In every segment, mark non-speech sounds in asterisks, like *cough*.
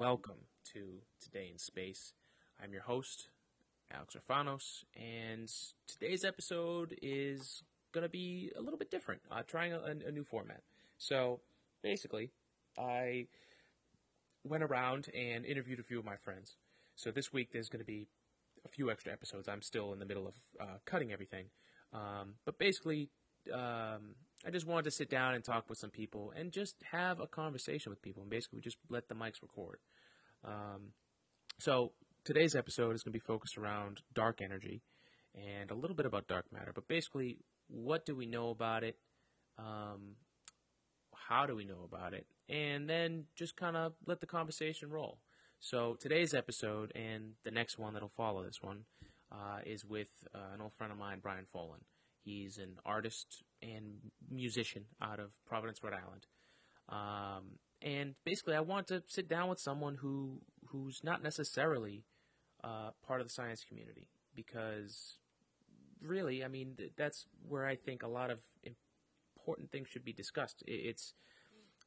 Welcome to Today in Space. I'm your host, Alex Orfanos, and today's episode is going to be a little bit different, uh, trying a, a new format. So, basically, I went around and interviewed a few of my friends. So, this week there's going to be a few extra episodes. I'm still in the middle of uh, cutting everything. Um, but basically, um, I just wanted to sit down and talk with some people and just have a conversation with people. And basically, just let the mics record. Um, so today's episode is going to be focused around dark energy and a little bit about dark matter. But basically, what do we know about it? Um, how do we know about it? And then just kind of let the conversation roll. So today's episode and the next one that'll follow this one uh, is with uh, an old friend of mine, Brian Folan. He's an artist and musician out of Providence, Rhode Island. Um, and basically, I want to sit down with someone who who's not necessarily uh, part of the science community because really, I mean, th- that's where I think a lot of important things should be discussed. It's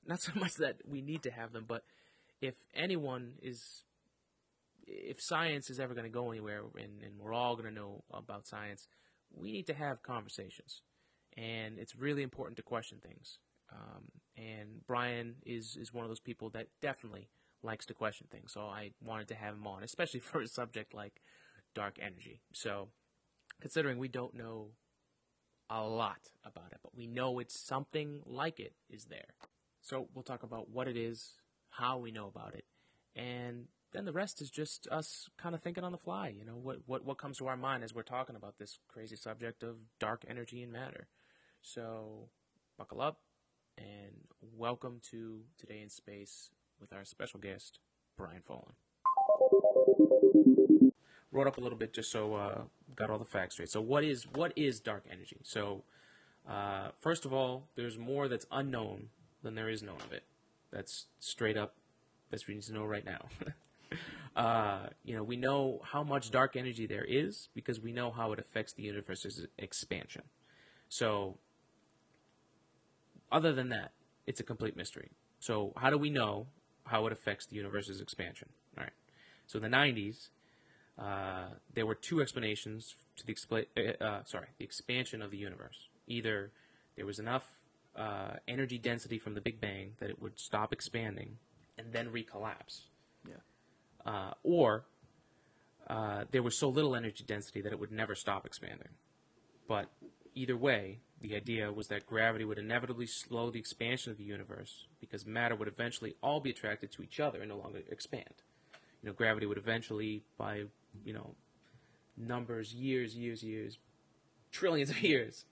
not so *laughs* much that we need to have them, but if anyone is, if science is ever going to go anywhere, and, and we're all going to know about science, we need to have conversations, and it's really important to question things. Um, and Brian is is one of those people that definitely likes to question things. So I wanted to have him on, especially *laughs* for a subject like dark energy. So considering we don't know a lot about it, but we know it's something like it is there. So we'll talk about what it is, how we know about it, and then the rest is just us kind of thinking on the fly. You know, what, what, what comes to our mind as we're talking about this crazy subject of dark energy and matter. So buckle up and welcome to Today in Space with our special guest, Brian Folan. Wrote up a little bit just so uh, got all the facts straight. So what is what is dark energy? So uh, first of all, there's more that's unknown than there is known of it. That's straight up. That's what we need to know right now. *laughs* *laughs* uh, you know, we know how much dark energy there is because we know how it affects the universe's expansion. So, other than that, it's a complete mystery. So, how do we know how it affects the universe's expansion? All right. So, in the 90s, uh, there were two explanations to the expla- uh, uh, sorry the expansion of the universe. Either there was enough uh, energy density from the Big Bang that it would stop expanding and then recollapse, Yeah. Uh, or uh, there was so little energy density that it would never stop expanding. But either way, the idea was that gravity would inevitably slow the expansion of the universe because matter would eventually all be attracted to each other and no longer expand. You know, gravity would eventually, by you know, numbers, years, years, years, trillions of years,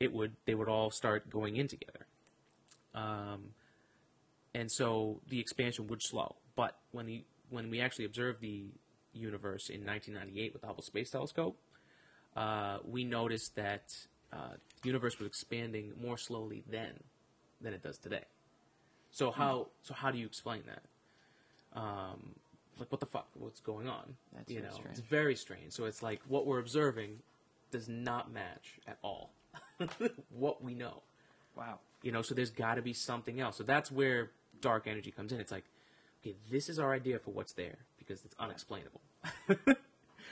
it would they would all start going in together. Um, and so the expansion would slow. But when the when we actually observed the universe in 1998 with the Hubble Space Telescope, uh, we noticed that uh, the universe was expanding more slowly then than it does today. So how so how do you explain that? Um, like what the fuck? What's going on? That's you very know, strange. it's very strange. So it's like what we're observing does not match at all *laughs* what we know. Wow. You know, so there's got to be something else. So that's where dark energy comes in. It's like, okay, this is our idea for what's there because it's unexplainable. *laughs*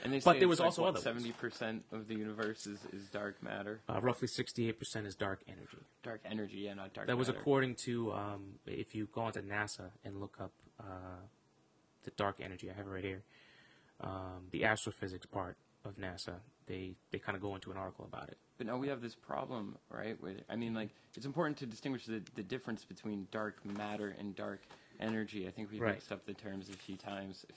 And they But there was like, also what, other. Seventy percent of the universe is, is dark matter. uh, roughly 68% is dark energy. Dark energy, yeah, not dark. Energy. That was matter. according to, um, if you go onto NASA and look up uh, the dark energy, I have it right here, um, the astrophysics part of NASA, they, they kind of go into an article about it. But now we have this problem, right? With I mean, like it's important to distinguish the, the difference between dark matter and dark energy. I think we've Right. mixed up the terms a few times. If,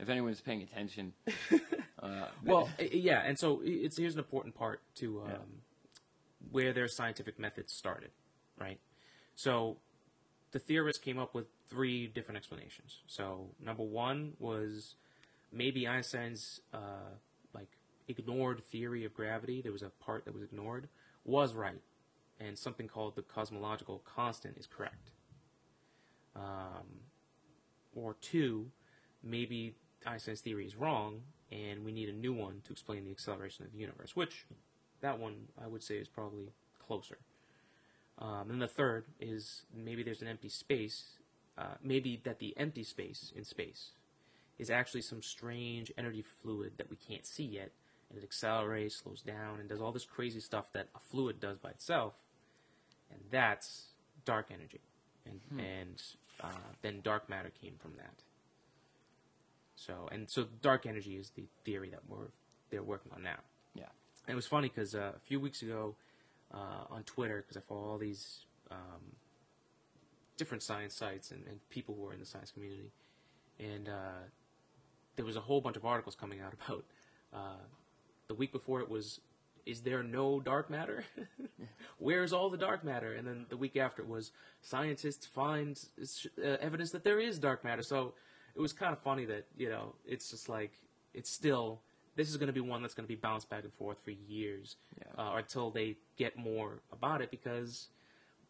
if anyone's paying attention, *laughs* uh, Well, yeah, and so it's here's an important part to um, Yeah. where their scientific methods started, right? So the theorists came up with three different explanations. So number one was maybe Einstein's uh, like ignored theory of gravity. There was a part that was ignored was right, and something called the cosmological constant is correct. Um, or two, maybe Einstein's theory is wrong, and we need a new one to explain the acceleration of the universe. Which, that one I would say is probably closer. Um, and the third is maybe there's an empty space. Uh, maybe that the empty space in space is actually some strange energy fluid that we can't see yet, and it accelerates, slows down, and does all this crazy stuff that a fluid does by itself, and that's dark energy, and and uh, then dark matter came from that. So and so, dark energy is the theory that we're they're working on now. Yeah. And it was funny because uh, a few weeks ago uh, on Twitter, because I follow all these um, different science sites and, and people who are in the science community, and uh, there was a whole bunch of articles coming out *laughs* about uh, the week before it was, is there no dark matter? *laughs* Where's all the dark matter? And then the week after it was, scientists find uh, evidence that there is dark matter. So it was kind of funny that you know it's just like it's still this is going to be one that's going to be bounced back and forth for years Yeah. uh, until they get more about it because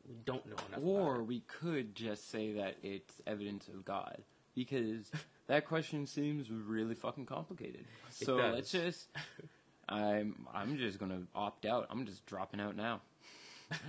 we don't know enough. Or we could just say that it's evidence of God, because *laughs* that question seems really fucking complicated. So let's just. *laughs* I'm I'm just gonna opt out. I'm just dropping out now. *laughs*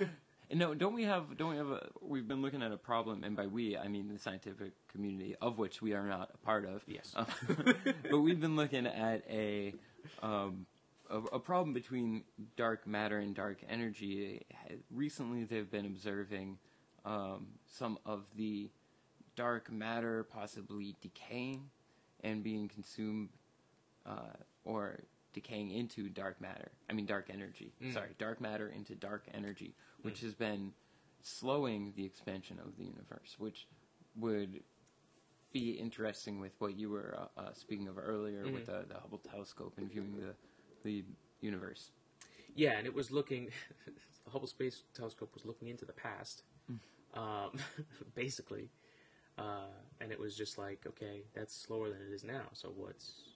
and no, don't we have don't we have a we've been looking at a problem, and by we I mean the scientific community of which we are not a part of. Yes. Uh, *laughs* but we've been looking at a um, a, a problem between dark matter and dark energy. Recently, they've been observing um, some of the dark matter possibly decaying and being consumed uh, or decaying into dark matter. I mean, dark energy. Mm. Sorry, dark matter into dark energy, which has been slowing the expansion of the universe, which would be interesting with what you were uh, uh, speaking of earlier with the, the Hubble telescope and viewing the the universe. Yeah, and it was looking. *laughs* the Hubble Space Telescope was looking into the past, um, *laughs* basically, uh, and it was just like, okay, that's slower than it is now. So what's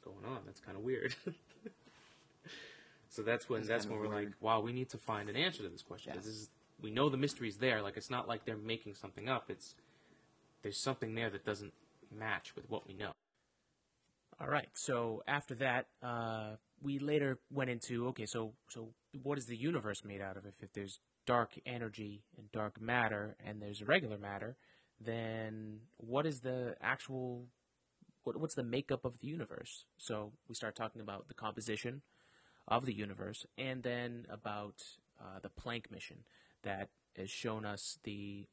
what's going on? That's kind of weird. *laughs* so that's when It's that's when we're like, wow, we need to find an answer to this question because Yeah. this is we know the mystery's there. Like it's not like they're making something up. It's there's something there that doesn't match with what we know. All right. So after that, uh, we later went into okay. So so what is the universe made out of? If, if there's dark energy and dark matter, and there's regular matter, then what is the actual what, what's the makeup of the universe? So we start talking about the composition of the universe, and then about uh, the Planck mission that has shown us the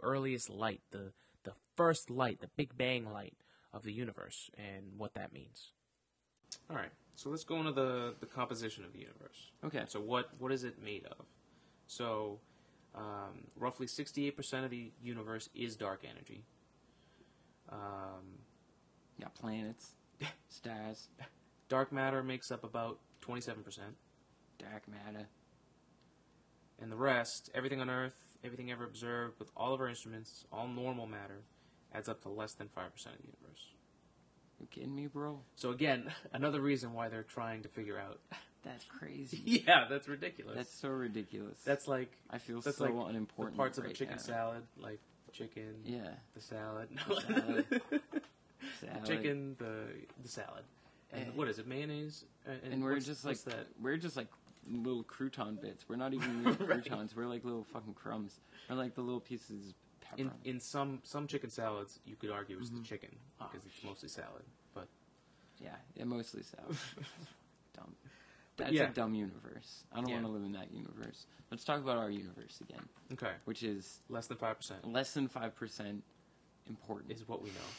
earliest light, the the first light, the Big Bang light of the universe, and what that means. All right, so let's go into the the composition of the universe. Okay. So what what is it made of? So um, roughly sixty eight percent of the universe is dark energy. Um, Yeah, planets, *laughs* stars, dark matter makes up about twenty seven percent, dark matter. and the rest, everything on Earth, everything ever observed with all of our instruments, all normal matter, adds up to less than five percent of the universe. You kidding me, bro? So again, *laughs* another reason why they're trying to figure out. *laughs* That's crazy. yeah, that's ridiculous. That's so ridiculous. that's like I feel that's so like unimportant. the parts of a chicken now. salad, like chicken, Yeah, the salad, The salad. The salad. chicken, the the salad, and And- what is it, mayonnaise? And, and we're just like that. we're just like little crouton bits. We're not even real *laughs* Right. croutons. We're like little fucking crumbs. Or like the little pieces of pepper. In in some some chicken salads, you could argue it's Mhm. the chicken Oh, because it's mostly salad. But yeah, yeah, mostly salad. *laughs* dumb. But That's yeah. a dumb universe. I don't Yeah. want to live in that universe. Let's talk about our universe again, okay, which is less than five percent less than five percent important. is what we know.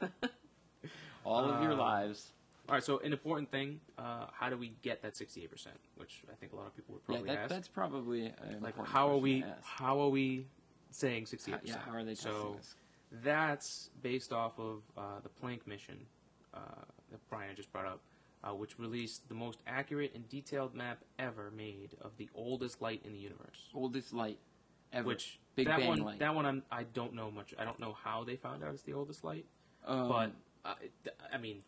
*laughs* All of your Uh, lives. All right, so an important thing: uh, how do we get that sixty-eight percent? Which I think a lot of people would Yeah, probably that, ask. that's probably an like, important how are question we? to ask. How are we saying sixty-eight yeah, percent? how are they testing So this? that's based off of uh, the Planck mission uh, that Brian just brought up, uh, which released the most accurate and detailed map ever made of the oldest light in the universe. Oldest light ever. Which Big that Bang one, light. that one, I'm, I don't know much. I don't know how they found out it's the oldest light, Um, but uh, I mean,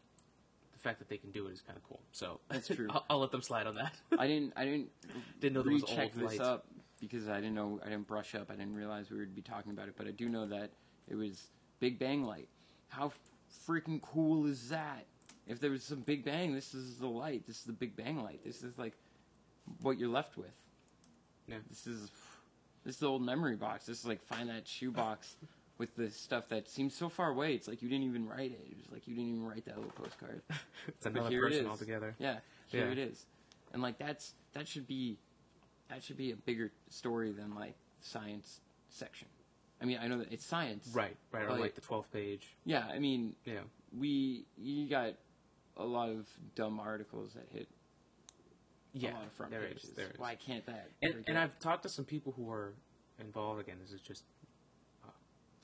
the fact that they can do it is kind of cool. So That's *laughs* true. I'll, I'll let them slide on that. *laughs* I didn't. I didn't. *laughs* Didn't know there was old this light. up because I didn't know. I didn't brush up. I didn't realize we would be talking about it. But I do know that it was Big Bang light. How freaking cool is that? If there was some Big Bang, this is the light. This is the Big Bang light. This is like what you're left with. Yeah. this is this is the old memory box. This is like find that shoebox with the stuff that seems so far away. It's like you didn't even write it. It was like you didn't even write that little postcard. *laughs* It's another here it person is. altogether. Yeah, here Yeah. it is, and like that's that should be that should be a bigger story than like science section. I mean, I know that it's science, Right, right, or Like- the twelfth page. Yeah, I mean, Yeah, we you got a lot of dumb articles that hit yeah. a lot of front there pages. is, there is. Why can't that? And, and? I've talked to some people who are involved. Again, this is just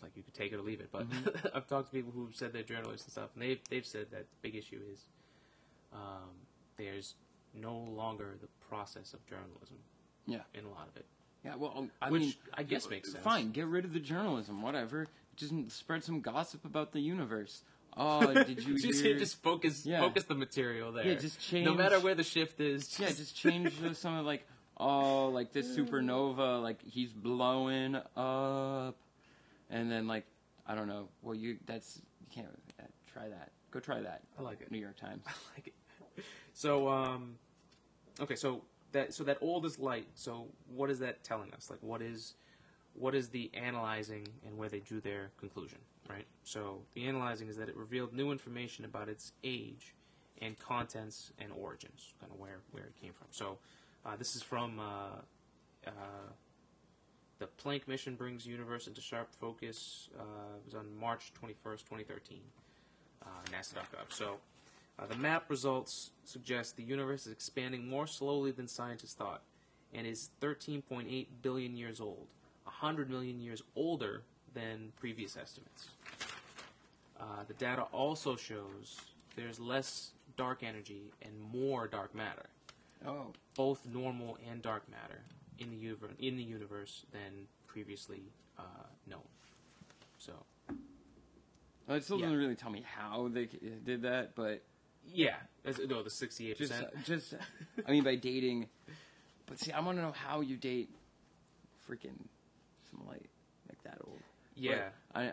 like you could take it or leave it. But Mm-hmm. *laughs* I've talked to people who've said they're journalists and stuff, and they've they've said that the big issue is um, there's no longer the process of journalism yeah, in a lot of it. yeah. Well, um, I Which mean, I guess makes sense. Fine, get rid of the journalism, whatever. Just spread some gossip about the universe. Oh, did *laughs* you just hear? just focus Yeah. focus the material there. Yeah, just change. No matter where the shift is. Just, *laughs* yeah, just change some of like, oh, like this supernova, like he's blowing up, and then like, I don't know. Well, you that's you can't uh, try that. Go try that. I like it. New York Times. *laughs* I like it. So um, okay, so that so that oldest light. So what is that telling us? Like, what is what is the analyzing and where they drew their conclusion, right? So the analyzing is that it revealed new information about its age and contents and origins, kind of where where it came from. So uh, this is from. Uh, the Planck mission brings universe into sharp focus. Uh, it was on March 21st, 2013. Uh, NASA.gov. So, uh, the map results suggest the universe is expanding more slowly than scientists thought and is 13.8 billion years old, 100 million years older than previous estimates. Uh, the data also shows there's less dark energy and more dark matter, Oh, both normal and dark matter, in the, universe, in the universe than previously uh, known. So, well, it still Yeah. doesn't really tell me how they did that, but yeah, as, no, the 68%. just just I mean by dating. But see, I want to know how you date freaking some light like that old. yeah. But I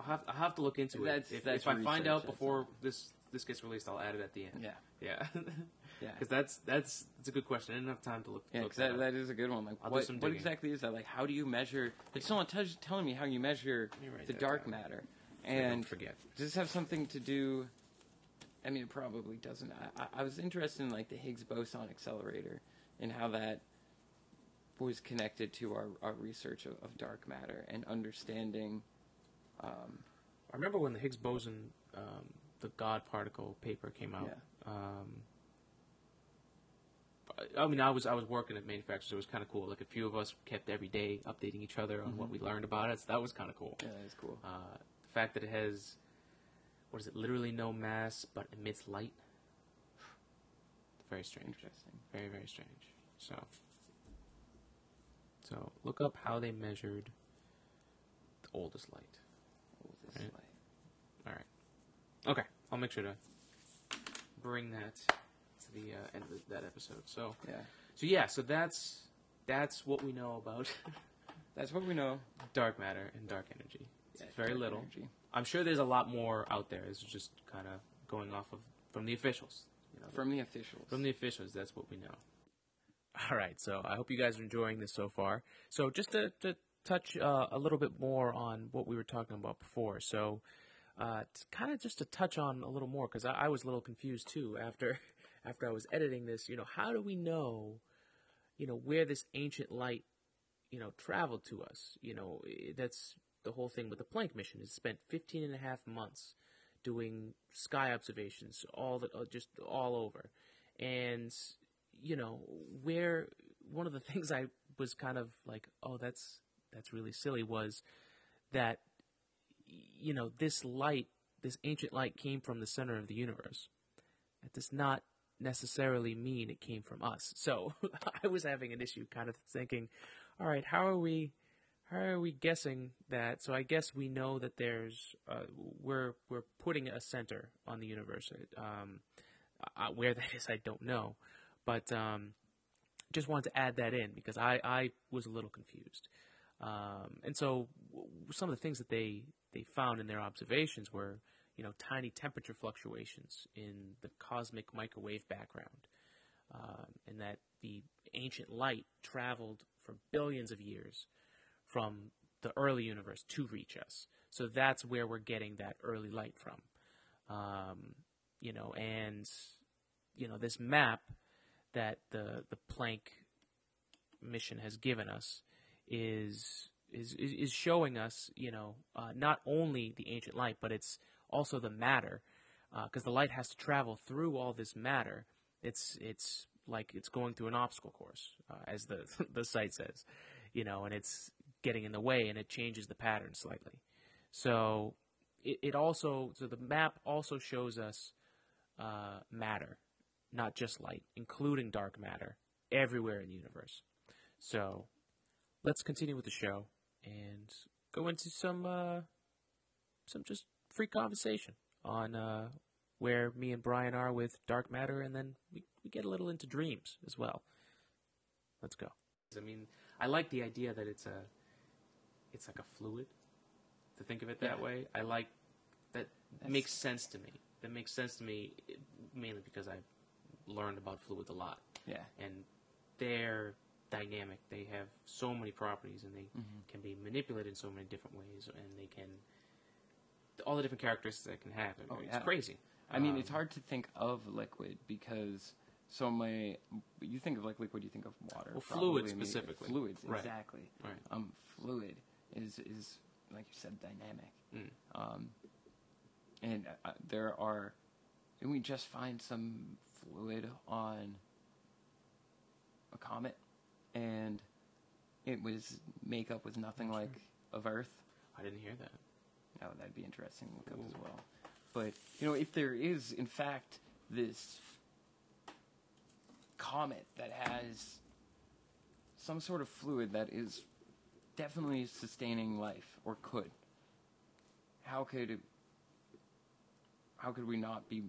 I'll have, I'll have to look into That's- it. If, that's if I find out before this this gets released, I'll add it at the end. yeah yeah, *laughs* yeah. because that's that's that's a good question. I didn't have time to look. Yeah, look that, that is a good one. Like, I'll what, what exactly is that? Like, how do you measure? Like, someone t- telling me how you measure me the dark down. matter, So and forget. does this have something to do? I mean, it probably doesn't. I, I, I was interested in like the Higgs boson accelerator and how that was connected to our, our research of, of dark matter and understanding. Um, I remember when the Higgs boson, um, the God particle paper came out. Yeah. Um, I- mean, I was I was working at manufacturers. It was kind of cool. Like a few of us kept every day updating each other on what we learned about it. So that was kind of cool. yeah, that's cool. Uh, the fact that it has, what is it, literally no mass but emits light. Very strange. Interesting. Very, very strange. So, so look up how they measured the oldest light. This Right. light. All right. Okay, I'll make sure to bring that the uh, end of that episode. So, Yeah, so yeah, so that's that's what we know about *laughs* that's what we know. dark matter and dark energy. It's Yeah, very dark little. energy. I'm sure there's a lot more out there. It's just kind of going off of from the officials. You know, from the officials. from the officials, that's what we know. All right, so I hope you guys are enjoying this so far. So just to, to touch uh, a little bit more on what we were talking about before. So uh, kind of just to touch on a little more because I, I was a little confused too after after I was editing this. You know, how do we know, you know, where this ancient light, you know, traveled to us? You know, that's the whole thing with the Planck mission. It spent 15 and a half months doing sky observations all the, uh, just all over and you know where one of the *laughs* things i was kind of like oh that's that's really silly was that you know this light this ancient light came from the center of the universe that does not necessarily mean it came from us so *laughs* i was having an issue kind of thinking all right how are we how are we guessing that? So I guess we know that there's uh, we're we're putting a center on the universe. Um, uh, where that is, I don't know, but um, just wanted to add that in because I I was a little confused. Um, and so some of the things that they they found in their observations were you know tiny temperature fluctuations in the cosmic microwave background, um, and that the ancient light traveled for billions of years from the early universe to reach us. So that's where we're getting that early light from. Um, you know, and you know this map that the the Planck mission has given us is is is, is showing us, you know, uh, not only the ancient light, but it's also the matter, because the light has to travel through all this matter. It's it's like it's going through an obstacle course, uh, as the *laughs* the site says, you know, and it's getting in the way, and it changes the pattern slightly. So it, it also so the map also shows us uh, matter, not just light, including dark matter, everywhere in the universe. So let's continue with the show and go into some uh, some just free conversation on uh, where me and Brian are with dark matter, and then we, we get a little into dreams as well. Let's go. I mean, I like the idea that it's a it's like a fluid. To think of it that Yeah. way, I like that. That's- makes sense to me. That makes sense to me mainly because I've learned about fluids a lot Yeah. and they're dynamic. They have so many properties, and they can be manipulated in so many different ways, and they can all the different characteristics that can have. Oh, it's yeah. crazy. I mean, Um, it's hard to think of liquid because so many. You think of like liquid, you think of water. Well, fluids specifically. Fluids, Right. exactly. Right. Um, fluid is is like you said, dynamic. Mm. Um, and uh, there are. Didn't we just find some fluid on a comet, and it was makeup with nothing like of Earth. I didn't hear that. Oh, that'd be interesting to look up as well. But you know, if there is in fact this comet that has some sort of fluid that is definitely sustaining life or could, how could it, how could we not be,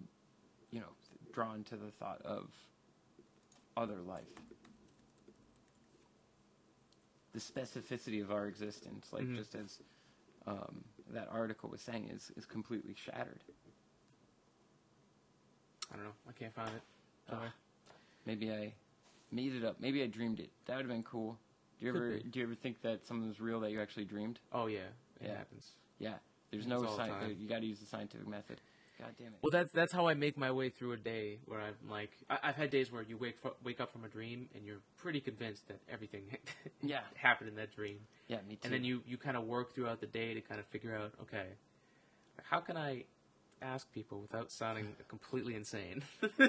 you know, drawn to the thought of other life? The specificity of our existence, like Mhm. just as um, that article was saying, is is completely shattered. I don't know. I can't find it. Oh, Sorry. Maybe I made it up. Maybe I dreamed it. That would have been cool. Do you Could ever be. do you ever think that something was real that you actually dreamed? Oh yeah, it Yeah. happens. Yeah. There's no all the sci- time. You got to use the scientific method. God damn it. Well, that's that's how I make my way through a day where I'm like, I, I've had days where you wake fu- wake up from a dream and you're pretty convinced that everything *laughs* Yeah. happened in that dream. Yeah, me too. And then you, you kind of work throughout the day to kind of figure out, okay, how can I ask people without sounding completely insane? *laughs*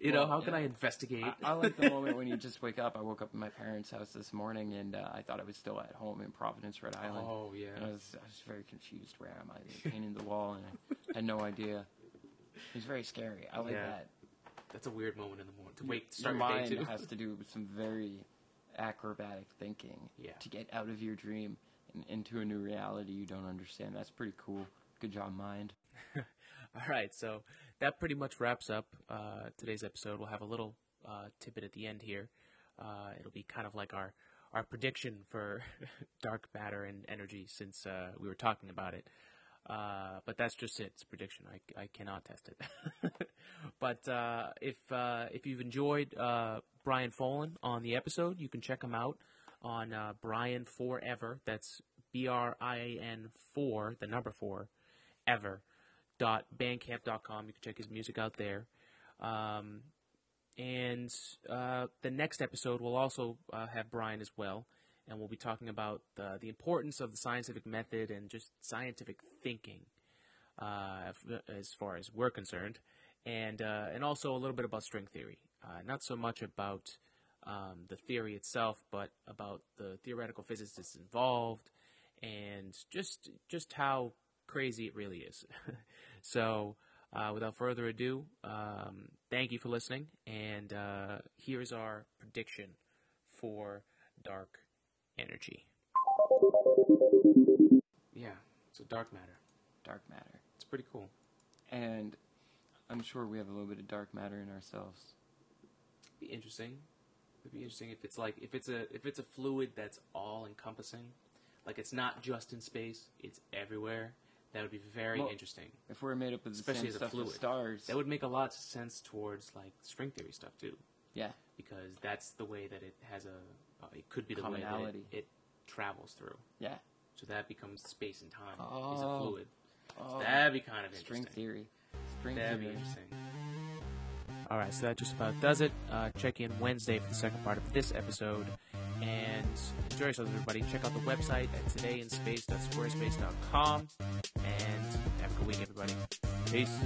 you know, Well, how can. I investigate? I, I like the moment when you just wake up. I woke up in my parents' house this morning, and uh, I thought I was still at home in Providence, Rhode Island. oh yeah, I was, I was very confused. Where am I? Painting the wall, and I had no idea. It was very scary. I like Yeah. that. that's a weird moment in the morning to wake start your your mind has to do with some very acrobatic thinking Yeah. to get out of your dream and into a new reality you don't understand. That's pretty cool. Good job, mind. *laughs* All right, so that pretty much wraps up uh, today's episode. We'll have a little uh, tidbit at the end here. Uh, it'll be kind of like our our prediction for *laughs* dark matter and energy, since uh, we were talking about it. Uh, but that's just it. It's a prediction. I, I cannot test it. *laughs* but uh, if if you've enjoyed Brian Folan on the episode, you can check him out on Brian Forever. That's B R I A N four, the number four, ever bandcamp.com. You can check his music out there. Um, and uh, the next episode will also uh, have Brian as well, and we'll be talking about the, the importance of the scientific method and just scientific thinking, uh, as far as we're concerned, and uh, and also a little bit about string theory. Uh, not so much about um, the theory itself, but about the theoretical physicists involved, and just just how crazy it really is. *laughs* so, uh, without further ado, um, thank you for listening, and uh, here's our prediction for dark energy. Yeah, so dark matter. Dark matter. It's pretty cool. And I'm sure we have a little bit of dark matter in ourselves. Be interesting. It'd be interesting if it's like if it's a if it's a fluid that's all encompassing, like it's not just in space, it's everywhere. That would be very Well, interesting. If we're made up of the Especially same as stuff fluid. as stars, That would make a lot of sense towards like string theory stuff too, yeah, because that's the way that it has a uh, it could be the way that it, it travels through. Yeah. So that becomes space and time. Oh. Is a fluid. So Oh, that'd be kind of interesting. string theory. String That'd be theory. interesting. All right, so that just about does it. Uh, check in Wednesday for the second part of this episode. And yourselves, everybody. Check out the website at todayinspace.squarespace.com. And have a good week, everybody. Peace.